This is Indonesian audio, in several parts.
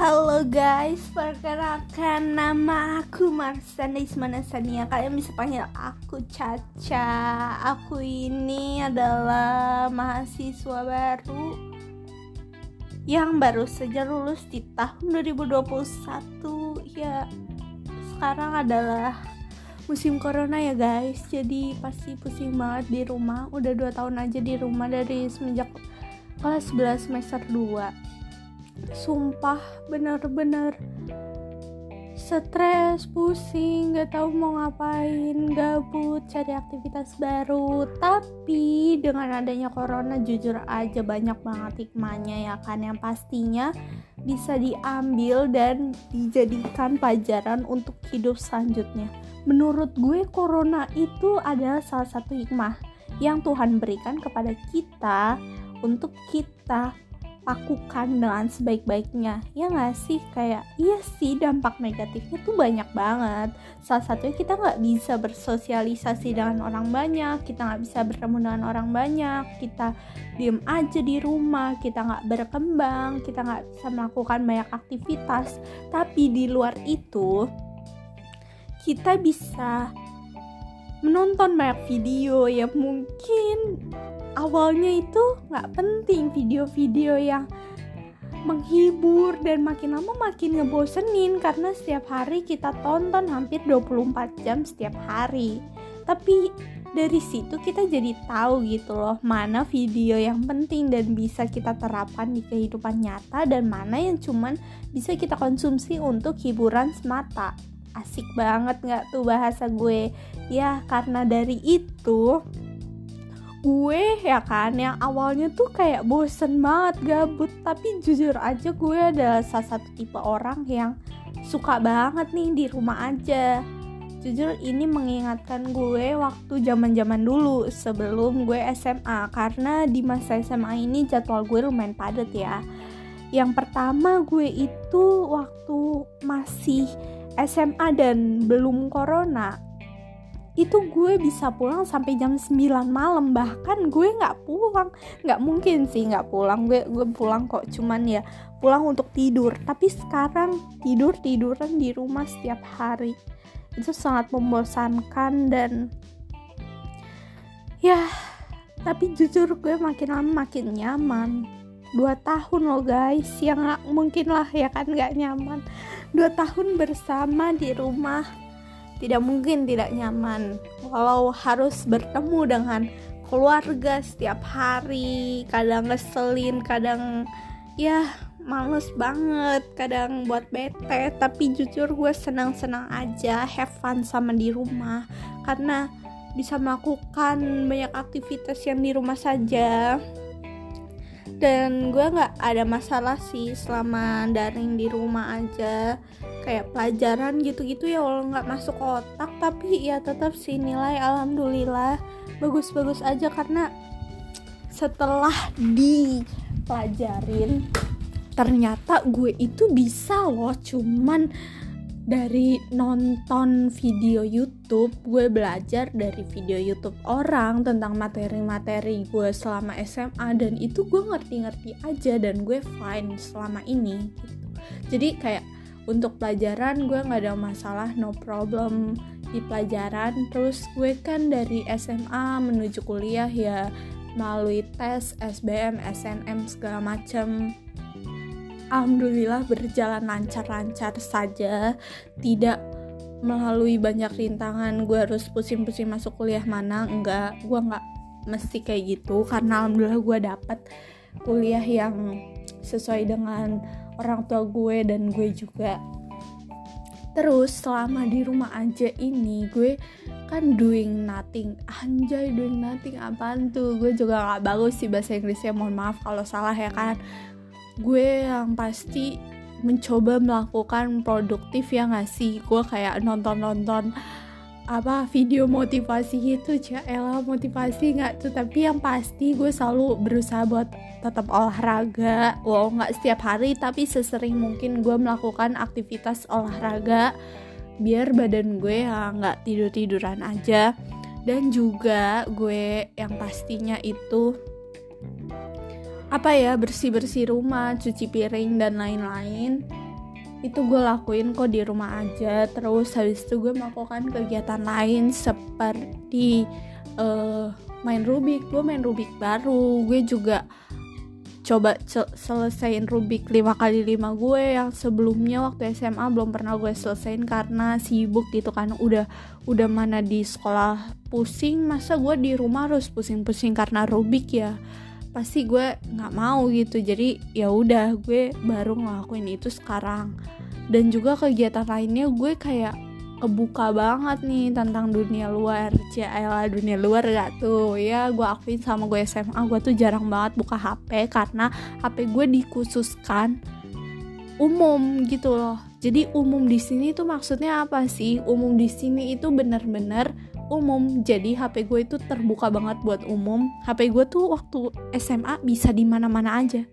Halo guys, perkenalkan nama aku Marsanda Ismana Sania Kalian bisa panggil aku Caca. Aku ini adalah mahasiswa baru Yang baru saja lulus di tahun 2021 Ya, sekarang adalah musim corona ya guys. Jadi pasti pusing banget di rumah. Udah 2 tahun aja di rumah dari semenjak kelas 11 semester 2 sumpah bener-bener stres, pusing, gak tahu mau ngapain, gabut, cari aktivitas baru. Tapi dengan adanya corona jujur aja banyak banget hikmahnya ya kan yang pastinya bisa diambil dan dijadikan pelajaran untuk hidup selanjutnya. Menurut gue corona itu adalah salah satu hikmah yang Tuhan berikan kepada kita untuk kita lakukan dengan sebaik-baiknya. Ya nggak sih? Kayak iya sih dampak negatifnya tuh banyak banget. Salah satunya kita nggak bisa bersosialisasi dengan orang banyak kita nggak bisa bertemu dengan orang banyak kita diem aja di rumah kita nggak berkembang kita nggak bisa melakukan banyak aktivitas. Tapi di luar itu kita bisa menonton banyak video ya mungkin awalnya itu nggak penting video-video yang menghibur dan makin lama makin ngebosenin karena setiap hari kita tonton hampir 24 jam setiap hari. Tapi dari situ kita jadi tahu gitu loh mana video yang penting dan bisa kita terapkan di kehidupan nyata dan mana yang cuman bisa kita konsumsi untuk hiburan semata. Asik banget nggak tuh bahasa gue? Ya karena dari itu gue ya kan yang awalnya tuh kayak bosen banget gabut. Tapi jujur aja gue adalah salah satu tipe orang yang suka banget nih di rumah aja. Jujur ini mengingatkan gue waktu zaman zaman dulu sebelum gue SMA karena di masa SMA ini jadwal gue lumayan padat ya. Yang pertama gue itu waktu masih SMA dan belum corona itu gue bisa pulang sampai jam 9 malam bahkan gue nggak pulang. Nggak mungkin sih nggak pulang. Gue gue pulang kok cuman ya pulang untuk tidur. Tapi sekarang tidur tiduran di rumah setiap hari. Itu sangat membosankan dan ya tapi jujur gue makin lama makin nyaman. Dua tahun loh guys yang mungkin lah ya kan nggak nyaman. Dua tahun bersama di rumah tidak mungkin tidak nyaman. Walau harus bertemu dengan keluarga setiap hari kadang ngeselin kadang ya males banget kadang buat bete. Tapi jujur gue senang-senang aja have fun sama di rumah. Karena bisa melakukan banyak aktivitas yang di rumah saja. Dan gue nggak ada masalah sih selama daring di rumah aja kayak pelajaran gitu-gitu ya walau nggak masuk otak tapi ya tetap sih nilai alhamdulillah. Bagus-bagus aja karena setelah dipelajarin ternyata gue itu bisa loh cuman dari nonton video YouTube gue belajar dari video YouTube orang tentang materi-materi gue selama SMA dan itu gue ngerti-ngerti aja dan gue fine selama ini gitu. Jadi kayak untuk pelajaran gue nggak ada masalah no problem di pelajaran. Terus gue kan dari SMA menuju kuliah ya melalui tes SBM SNM segala macem. Alhamdulillah berjalan lancar-lancar saja. Tidak melalui banyak rintangan gue harus pusing-pusing masuk kuliah mana enggak. Gue nggak mesti kayak gitu karena alhamdulillah gue dapet kuliah yang sesuai dengan orang tua gue dan gue juga. Terus selama di rumah aja ini gue kan doing nothing. Anjay doing nothing. Apaan tuh? Gue juga gak bagus sih bahasa Inggrisnya mohon maaf kalau salah ya kan? Gue yang pasti mencoba melakukan produktif ya gak sih? Gue kayak nonton-nonton apa video motivasi gitu Elah motivasi nggak tuh? Tapi yang pasti gue selalu berusaha buat tetap olahraga. Wow nggak setiap hari tapi sesering mungkin gue melakukan aktivitas olahraga biar badan gue ya nggak tidur tiduran aja. Dan juga gue yang pastinya itu apa ya bersih-bersih rumah, cuci piring dan lain-lain. itu gue lakuin kok di rumah aja. Terus habis itu gue melakukan kegiatan lain seperti uh, main Rubik. Gue main Rubik baru. Gue juga coba selesaiin Rubik 5 kali 5 gue yang sebelumnya waktu SMA belum pernah gue selesaiin karena sibuk gitu kan. Udah udah mana di sekolah pusing masa gue di rumah harus pusing-pusing karena Rubik ya? Pasti gue nggak mau gitu. Jadi ya udah gue baru ngelakuin itu sekarang. Dan juga kegiatan lainnya gue kayak kebuka banget nih tentang dunia luar. Ciela dunia luar gak tuh? Ya gue akuin sama gue SMA gue tuh jarang banget buka HP karena HP gue dikhususkan umum gitu loh. Jadi umum di sini tuh maksudnya apa sih? Umum di sini itu bener-bener umum. Jadi HP gue itu terbuka banget buat umum. HP gue tuh waktu SMA bisa di mana-mana aja.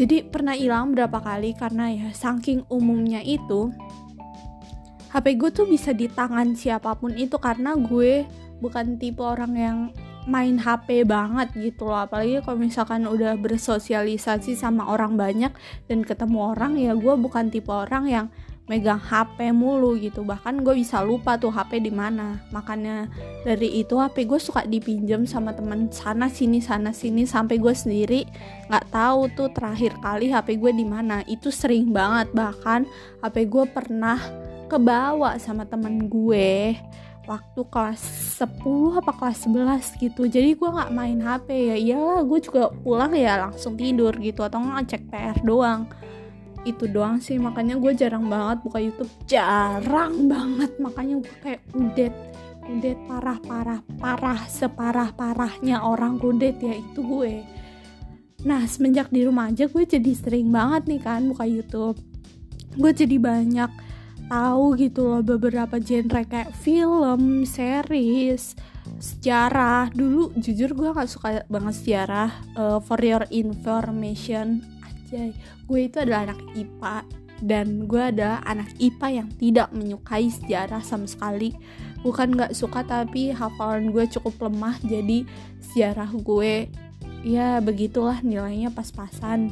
Jadi pernah hilang berapa kali? Karena ya saking umumnya itu HP gue tuh bisa di tangan siapa pun itu karena gue bukan tipe orang yang main HP banget gitu loh. Apalagi kalau misalkan udah bersosialisasi sama orang banyak dan ketemu orang ya gue bukan tipe orang yang megang HP mulu gitu. Bahkan gue bisa lupa tuh HP di mana. Makanya dari itu HP gue suka dipinjam sama teman sana sini sana sini. Sampai gue sendiri nggak tahu tuh terakhir kali HP gue di mana. Itu sering banget. Bahkan HP gue pernah kebawa sama temen gue waktu kelas 10 apa kelas 11 gitu. Jadi gue nggak main HP ya. Iyalah gue juga pulang ya langsung tidur gitu atau ngecek PR doang. Itu doang sih makanya gue jarang banget buka YouTube. Jarang banget makanya gue kayak kudet kudet parah parah parah separah parahnya orang kudet ya itu gue. Nah semenjak di rumah aja gue jadi sering banget nih kan buka YouTube. Gue jadi banyak tahu gitu loh beberapa genre kayak film series sejarah dulu jujur gue gak suka banget sejarah uh, for your information Anjay, gue itu adalah anak IPA dan gue adalah anak IPA yang tidak menyukai sejarah sama sekali. Bukan gak suka tapi hafalan gue cukup lemah jadi sejarah gue ya begitulah nilainya pas-pasan.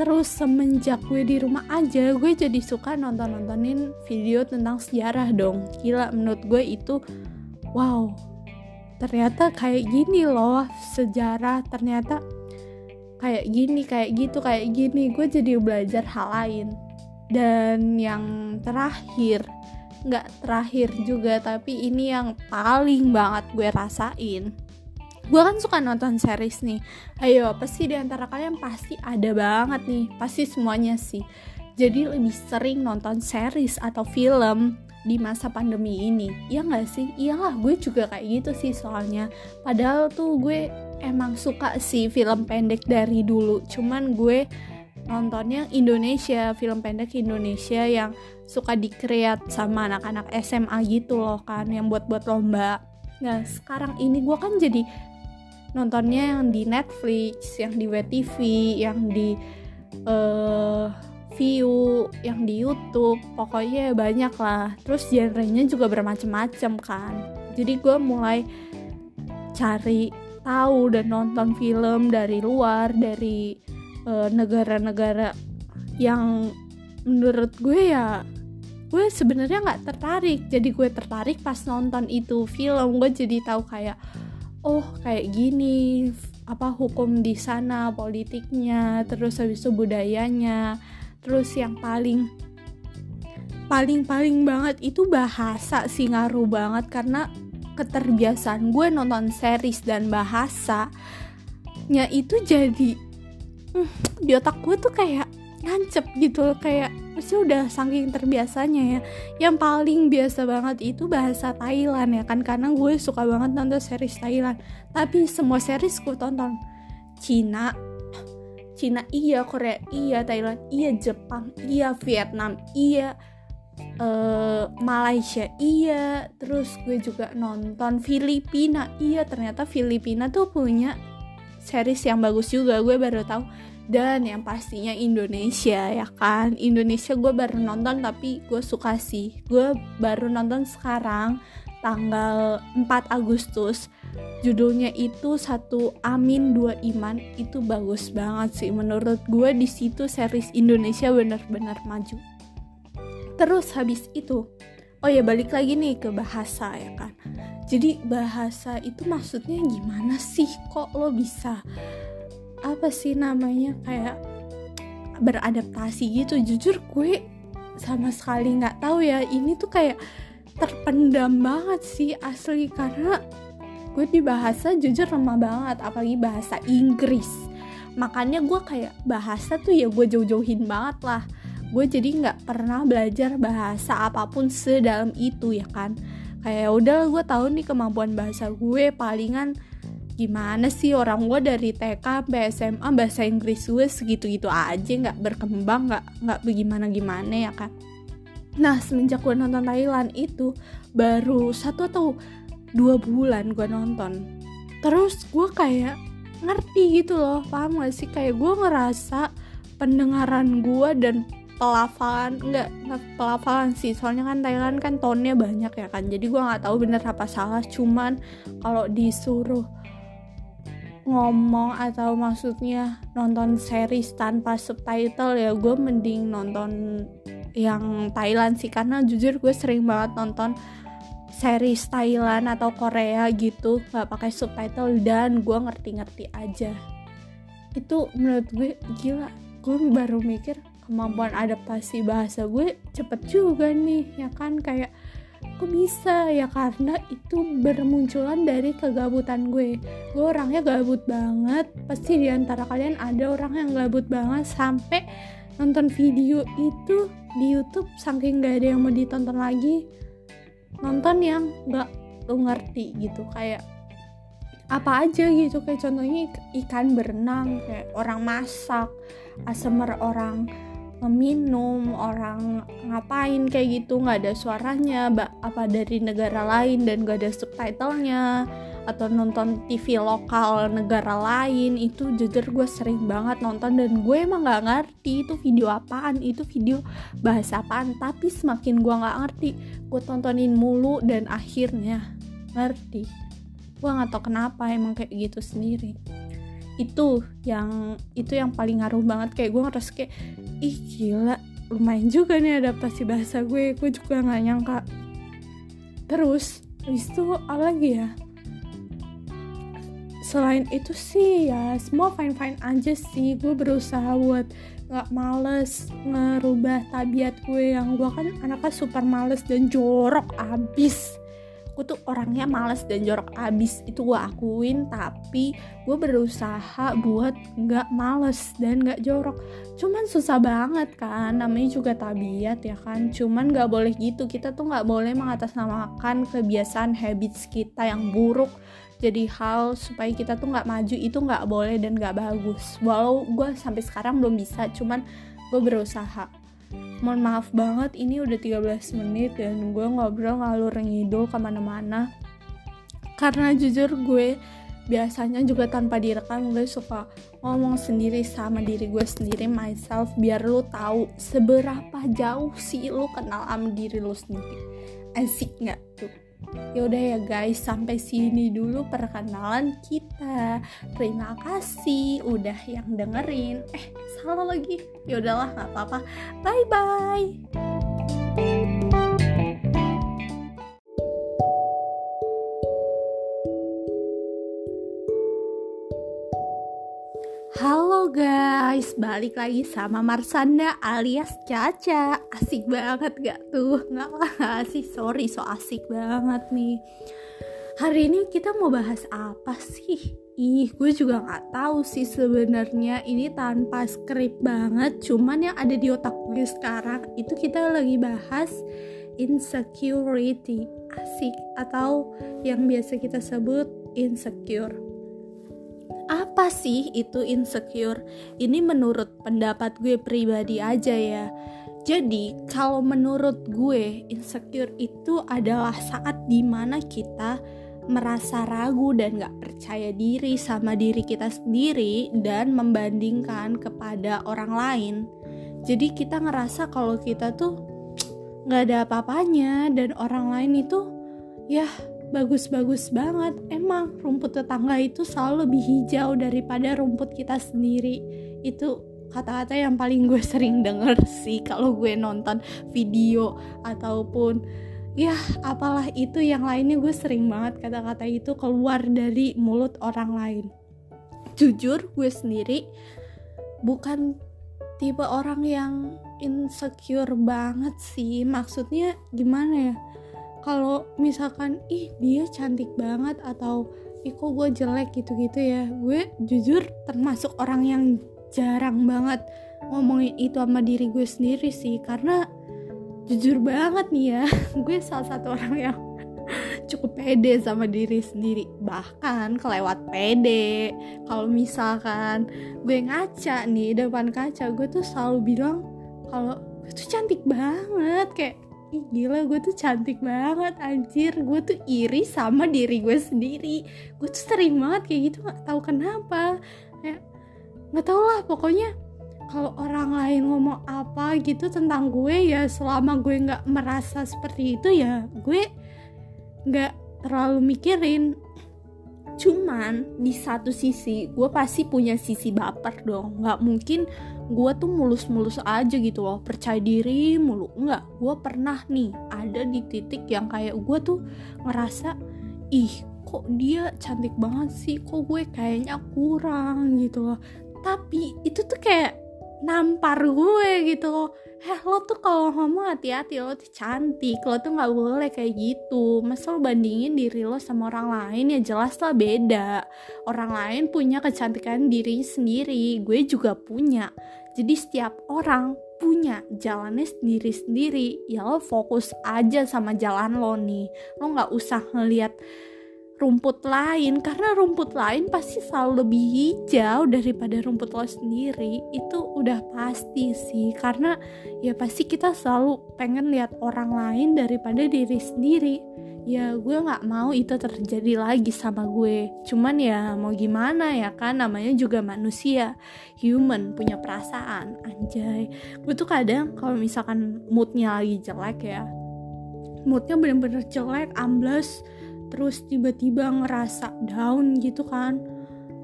Terus semenjak gue di rumah aja gue jadi suka nonton-nontonin video tentang sejarah dong. Gila menurut gue itu wow. Ternyata kayak gini loh sejarah ternyata kayak gini kayak gitu kayak gini. Gue jadi belajar hal lain. Dan yang terakhir nggak terakhir juga tapi ini yang paling banget gue rasain gue kan suka nonton series nih. Ayo apa sih di antara kalian pasti ada banget nih. Pasti semuanya sih. Jadi lebih sering nonton series atau film di masa pandemi ini. Ya nggak sih? Iyalah gue juga kayak gitu sih soalnya. Padahal tuh gue emang suka sih film pendek dari dulu. Cuman gue nontonnya Indonesia film pendek Indonesia yang suka dikreat sama anak-anak SMA gitu loh kan yang buat-buat lomba. Nah sekarang ini gue kan jadi nontonnya yang di Netflix yang di WTV yang di uh, view yang di YouTube pokoknya banyak lah. Terus genrenya juga bermacam-macam kan. Jadi gue mulai cari tahu dan nonton film dari luar dari eh, negara-negara uh, yang menurut gue ya gue sebenarnya nggak tertarik. Jadi gue tertarik pas nonton itu film. Gue jadi tahu kayak oh kayak gini apa hukum di sana politiknya terus habis itu budayanya. Terus yang paling paling paling banget itu bahasa sih ngaruh banget. Karena keterbiasaan gue nonton series dan bahasanya itu jadi hmm, di otak gue tuh kayak nancep gitu kayak pasti udah saking terbiasanya ya. Yang paling biasa banget itu bahasa Thailand ya kan karena gue suka banget nonton series Thailand. Tapi semua series gue tonton. Cina Cina iya, Korea iya, Thailand iya, Jepang iya, Vietnam iya, uh, Malaysia iya, terus gue juga nonton Filipina iya, ternyata Filipina tuh punya series yang bagus juga gue baru tahu dan yang pastinya Indonesia ya kan? Indonesia gue baru nonton tapi gue suka sih. Gue baru nonton sekarang tanggal 4 Agustus. Judulnya itu satu amin dua iman. Itu bagus banget sih. Menurut gue di situ series Indonesia benar-benar maju. Terus habis itu oh ya balik lagi nih ke bahasa ya kan? Jadi bahasa itu maksudnya gimana sih? Kok lo bisa apa sih namanya kayak beradaptasi gitu. Jujur gue sama sekali nggak tahu ya ini tuh kayak terpendam banget sih asli karena gue di bahasa jujur lemah banget apalagi bahasa Inggris. Makanya gue kayak bahasa tuh ya gue jauh-jauhin banget lah. Gue jadi nggak pernah belajar bahasa apa pun sedalam itu ya kan. Kayak udah gue tahu nih kemampuan bahasa gue palingan gimana sih? Orang gue dari TK sampai SMA bahasa Inggris gue segitu-gitu aja nggak berkembang nggak nggak bagaimana gimana ya kan? Nah semenjak gue nonton Thailand itu baru satu atau dua bulan gue nonton. Terus gue kayak ngerti gitu loh paham gak sih? Kayak gue ngerasa pendengaran gue dan pelafalan enggak nggak pelafalan sih. Soalnya kan Thailand kan tonnya banyak ya kan? Jadi gue nggak tahu bener apa salah. Cuman kalau disuruh ngomong atau maksudnya nonton series tanpa subtitle ya gue mending nonton yang Thailand sih. Karena jujur gue sering banget nonton series Thailand atau Korea gitu nggak pakai subtitle dan gue ngerti-ngerti aja. Itu menurut gue gila. Gue baru mikir kemampuan adaptasi bahasa gue cepet juga nih ya kan? Kayak kok bisa ya karena itu bermunculan dari kegabutan gue. Gue orangnya gabut banget. Pasti di antara kalian ada orang yang gabut banget sampai nonton video itu di YouTube saking gak ada yang mau ditonton lagi. Nonton yang nggak lu ngerti gitu kayak apa aja gitu. Kayak contohnya ikan berenang kayak orang masak ASMR orang meminum orang ngapain kayak gitu. Nggak ada suaranya apa dari negara lain dan gak ada subtitlenya. Atau nonton TV lokal negara lain itu jujur gue sering banget nonton. Dan gue emang nggak ngerti itu video apaan itu video bahasa apaan. Tapi semakin gue nggak ngerti gue tontonin mulu dan akhirnya ngerti. Gue nggak tau kenapa emang kayak gitu sendiri. Itu yang itu yang paling ngaruh banget. Kayak gue ngerasa kayak ih gila. Lumayan juga nih adaptasi bahasa gue. Gue juga nggak nyangka. Terus habis itu apa lagi ya? Selain itu sih ya semua fine fine aja sih. Gue berusaha buat nggak males ngerubah tabiat gue. Yang gue kan anaknya super males dan jorok abis gue tuh orangnya males dan jorok. Abis itu gue akuin tapi gue berusaha buat nggak males dan nggak jorok. Cuman susah banget kan namanya juga tabiat ya kan. Cuman nggak boleh gitu. Kita tuh nggak boleh mengatasnamakan kebiasaan habits kita yang buruk. Jadi hal supaya kita tuh nggak maju itu nggak boleh dan nggak bagus. Walau gue sampai sekarang belum bisa cuman gue berusaha mohon maaf banget ini udah 13 menit dan gue ngobrol ngalur ngidul ke mana-mana. Karena jujur gue biasanya juga tanpa direkam gue suka ngomong sendiri sama diri gue sendiri myself biar lu tahu seberapa jauh sih lu kenal sama diri lu sendiri. Asik nggak tuh Yaudah ya guys, sampai sini dulu perkenalan kita. Terima kasih udah yang dengerin. Eh, salah lagi. Ya udahlah, nggak apa-apa. Bye guys, balik lagi sama Marsanda alias Caca. Asik banget gak tuh? Lah sih, sorry so asik banget nih. Hari ini kita mau bahas apa sih? Ih, gue juga gak tahu sih sebenarnya. Ini tanpa skrip banget Cuman yang ada di otak gue sekarang itu kita lagi bahas insecurity. Asik, atau yang biasa kita sebut insecure apa sih itu insecure? Ini menurut pendapat gue pribadi aja ya. Jadi, kalau menurut gue, insecure itu adalah saat di mana kita merasa ragu dan gak percaya diri sama diri kita sendiri dan membandingkan kepada orang lain. Jadi kita ngerasa kalau kita tuh gak ada apa-apanya dan orang lain itu ya bagus-bagus banget. Emang rumput tetangga itu selalu lebih hijau daripada rumput kita sendiri. Itu kata-kata yang paling gue sering denger sih kalau gue nonton video ataupun ya apalah itu yang lainnya. Gue sering banget kata-kata itu keluar dari mulut orang lain. Jujur gue sendiri bukan tipe orang yang insecure banget sih. Maksudnya gimana ya kalau misalkan ih dia cantik banget atau ih kok gue jelek gitu-gitu ya gue jujur termasuk orang yang jarang banget ngomongin itu sama diri gue sendiri sih karena jujur banget nih ya gue salah satu orang yang cukup pede sama diri sendiri bahkan kelewat pede. Kalau misalkan gue ngaca nih depan kaca gue tuh selalu bilang kalau gue tuh cantik banget kayak ih gila gue tuh cantik banget anjir. Gue tuh iri sama diri gue sendiri. Gue tuh sering banget kayak gitu nggak tahu kenapa. Ya nggak tau lah pokoknya kalau orang lain ngomong apa gitu tentang gue ya selama gue nggak merasa seperti itu ya gue nggak terlalu mikirin. Cuman di satu sisi gue pasti punya sisi baper dong. Nggak mungkin gue tuh mulus-mulus aja gitu loh percaya diri mulu. Nggak gue pernah nih ada di titik yang kayak gue tuh ngerasa ih kok dia cantik banget sih? Kok gue kayaknya kurang gitu loh. Tapi itu tuh kayak nampar gue gitu loh. Eh lo tuh kalau ngomong hati-hati lo tuh cantik lo tuh nggak boleh kayak gitu. Masa lo bandingin diri lo sama orang lain ya jelas lah beda. Orang lain punya kecantikan diri sendiri gue juga punya jadi setiap orang punya jalannya sendiri-sendiri. Ya lo fokus aja sama jalan lo nih. Lo nggak usah ngeliat rumput lain. Karena rumput lain pasti selalu lebih hijau daripada rumput lo sendiri. Itu udah pasti sih. Karena ya pasti kita selalu pengen lihat orang lain daripada diri sendiri ya gue nggak mau itu terjadi lagi sama gue. Cuman ya mau gimana ya kan? Namanya juga manusia. Human punya perasaan. Anjay. Gue tuh kadang kalau misalkan moodnya lagi jelek ya moodnya bener-bener jelek ambles terus tiba-tiba ngerasa down gitu kan.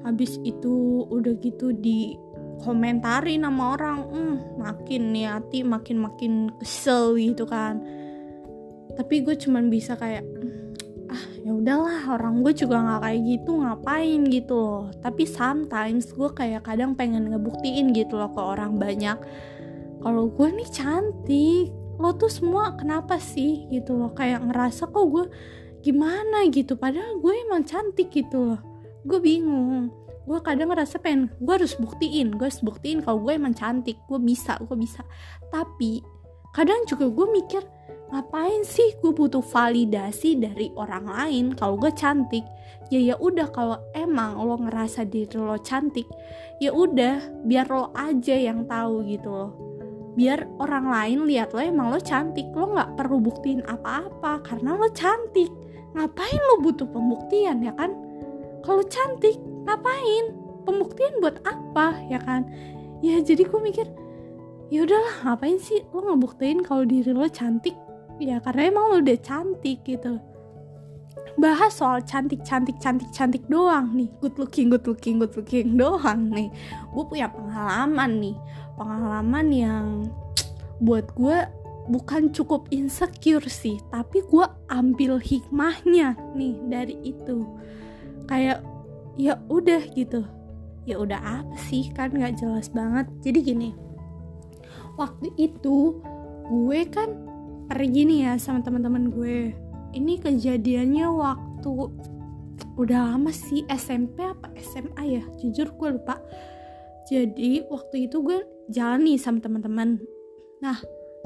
Habis itu udah gitu di komentari nama orang hmm, makin nih makin makin kesel gitu kan tapi gue cuman bisa kayak ah ya udahlah orang gue juga nggak kayak gitu ngapain gitu loh. Tapi sometimes gue kayak kadang pengen ngebuktiin gitu loh ke orang banyak kalau gue nih cantik lo tuh semua kenapa sih? Gitu loh kayak ngerasa kok gue gimana gitu padahal gue emang cantik gitu loh. Gue bingung gue kadang ngerasa pengen gue harus buktiin gue harus buktiin kalau gue emang cantik gue bisa gue bisa. Tapi kadang juga gue mikir ngapain sih gue butuh validasi dari orang lain kalau gue cantik? Ya ya udah kalau emang lo ngerasa diri lo cantik ya udah biar lo aja yang tahu gitu loh. Biar orang lain lihat lo emang lo cantik lo nggak perlu buktiin apa-apa karena lo cantik. Ngapain lo butuh pembuktian ya kan? Kalau cantik ngapain? Pembuktian buat apa ya kan? Ya jadi gue mikir ya udahlah ngapain sih lo ngebuktiin kalau diri lo cantik ya karena emang udah cantik gitu. Bahas soal cantik cantik cantik cantik doang nih. Good looking good looking good looking doang nih. Gue punya pengalaman nih. Pengalaman yang buat gue bukan cukup insecure sih tapi gue ambil hikmahnya nih dari itu. Kayak ya udah gitu. Ya udah apa sih? Kan nggak jelas banget. Jadi gini waktu itu gue kan pergi nih ya sama teman-teman gue. Ini kejadiannya waktu udah lama sih SMP apa SMA ya? Jujur gue lupa. Jadi waktu itu gue jalan nih sama teman-teman. Nah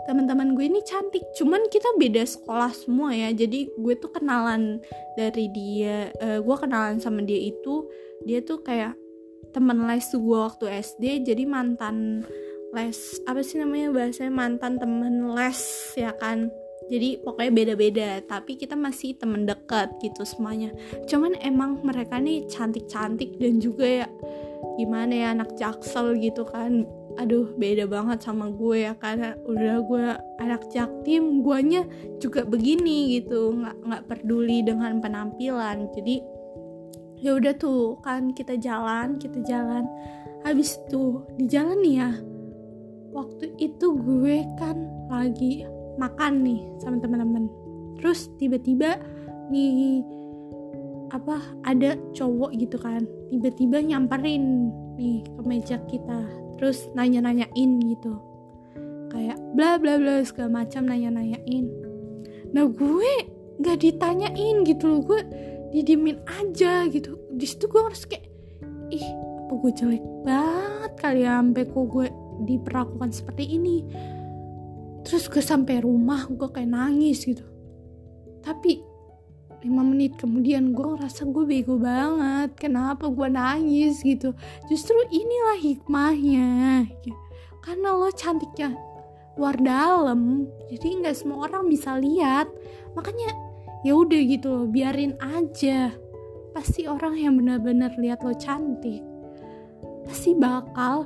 teman-teman gue ini cantik cuman kita beda sekolah semua ya. Jadi gue tuh kenalan dari dia uh, gue kenalan sama dia itu dia tuh kayak teman les gue waktu SD jadi mantan les apa sih namanya bahasanya mantan temen les ya kan? Jadi pokoknya beda-beda tapi kita masih temen dekat gitu semuanya. Cuman emang mereka nih cantik-cantik dan juga ya gimana ya anak jaksel gitu kan. Aduh beda banget sama gue ya karena udah gue anak jaktim guanya juga begini gitu. Nggak nggak peduli dengan penampilan. Jadi ya udah tuh kan kita jalan kita jalan. Habis itu di jalan nih ya waktu itu gue kan lagi makan nih sama teman-teman. Terus tiba-tiba nih apa ada cowok gitu kan. Tiba-tiba nyamperin nih ke meja kita. Terus nanya-nanyain gitu. Kayak bla bla bla segala macam nanya-nanyain. Nah gue nggak ditanyain gitu loh. Gue didimin aja gitu. Di situ gue harus kayak ih apa gue jelek banget kali ya sampai kok gue diperlakukan seperti ini. Terus gue sampai rumah gue kayak nangis gitu. Tapi lima menit kemudian gue ngerasa gue bego banget. Kenapa gue nangis gitu? Justru inilah hikmahnya. Karena lo cantiknya luar dalam jadi nggak semua orang bisa lihat. Makanya ya udah gitu loh biarin aja. Pasti orang yang benar-benar lihat lo cantik pasti bakal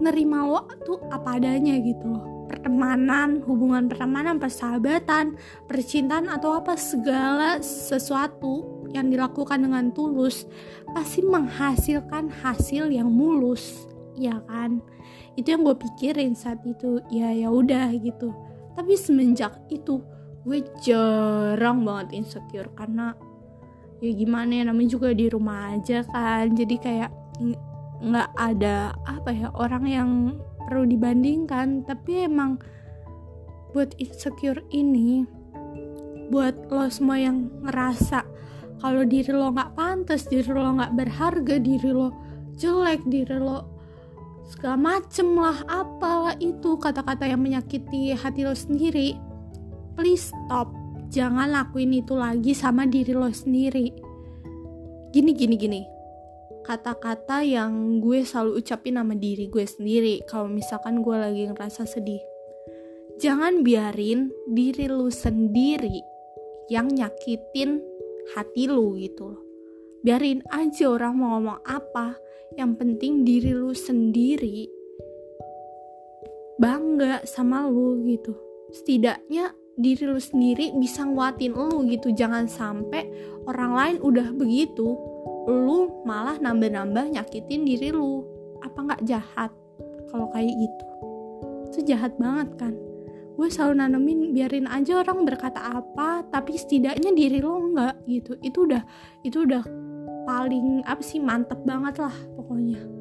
nerima lo tuh apa adanya gitu pertemanan, hubungan pertemanan, persahabatan, percintaan atau apa segala sesuatu yang dilakukan dengan tulus pasti menghasilkan hasil yang mulus, ya kan? Itu yang gue pikirin saat itu. Ya ya udah gitu. Tapi semenjak itu gue jarang banget insecure karena ya gimana ya namanya juga di rumah aja kan. Jadi kayak nggak ada apa ya orang yang perlu dibandingkan. Tapi emang buat insecure ini buat lo semua yang ngerasa kalau diri lo nggak pantas diri lo nggak berharga diri lo jelek diri lo segala macem lah apalah itu kata-kata yang menyakiti hati lo sendiri please stop. Jangan lakuin itu lagi sama diri lo sendiri. Gini gini gini kata-kata yang gue selalu ucapin sama diri gue sendiri kalau misalkan gue lagi ngerasa sedih. Jangan biarin diri lu sendiri yang nyakitin hati lu gitu loh. Biarin aja orang mau ngomong apa, yang penting diri lu sendiri bangga sama lu gitu. Setidaknya diri lu sendiri bisa nguatin lu gitu. Jangan sampai orang lain udah begitu, lu malah nambah-nambah nyakitin diri lu. Apa nggak jahat? Kalau kayak gitu. Itu jahat banget kan? Gue selalu nanemin biarin aja orang berkata apa tapi setidaknya diri lo nggak gitu. Itu udah itu udah paling apa sih mantep banget lah pokoknya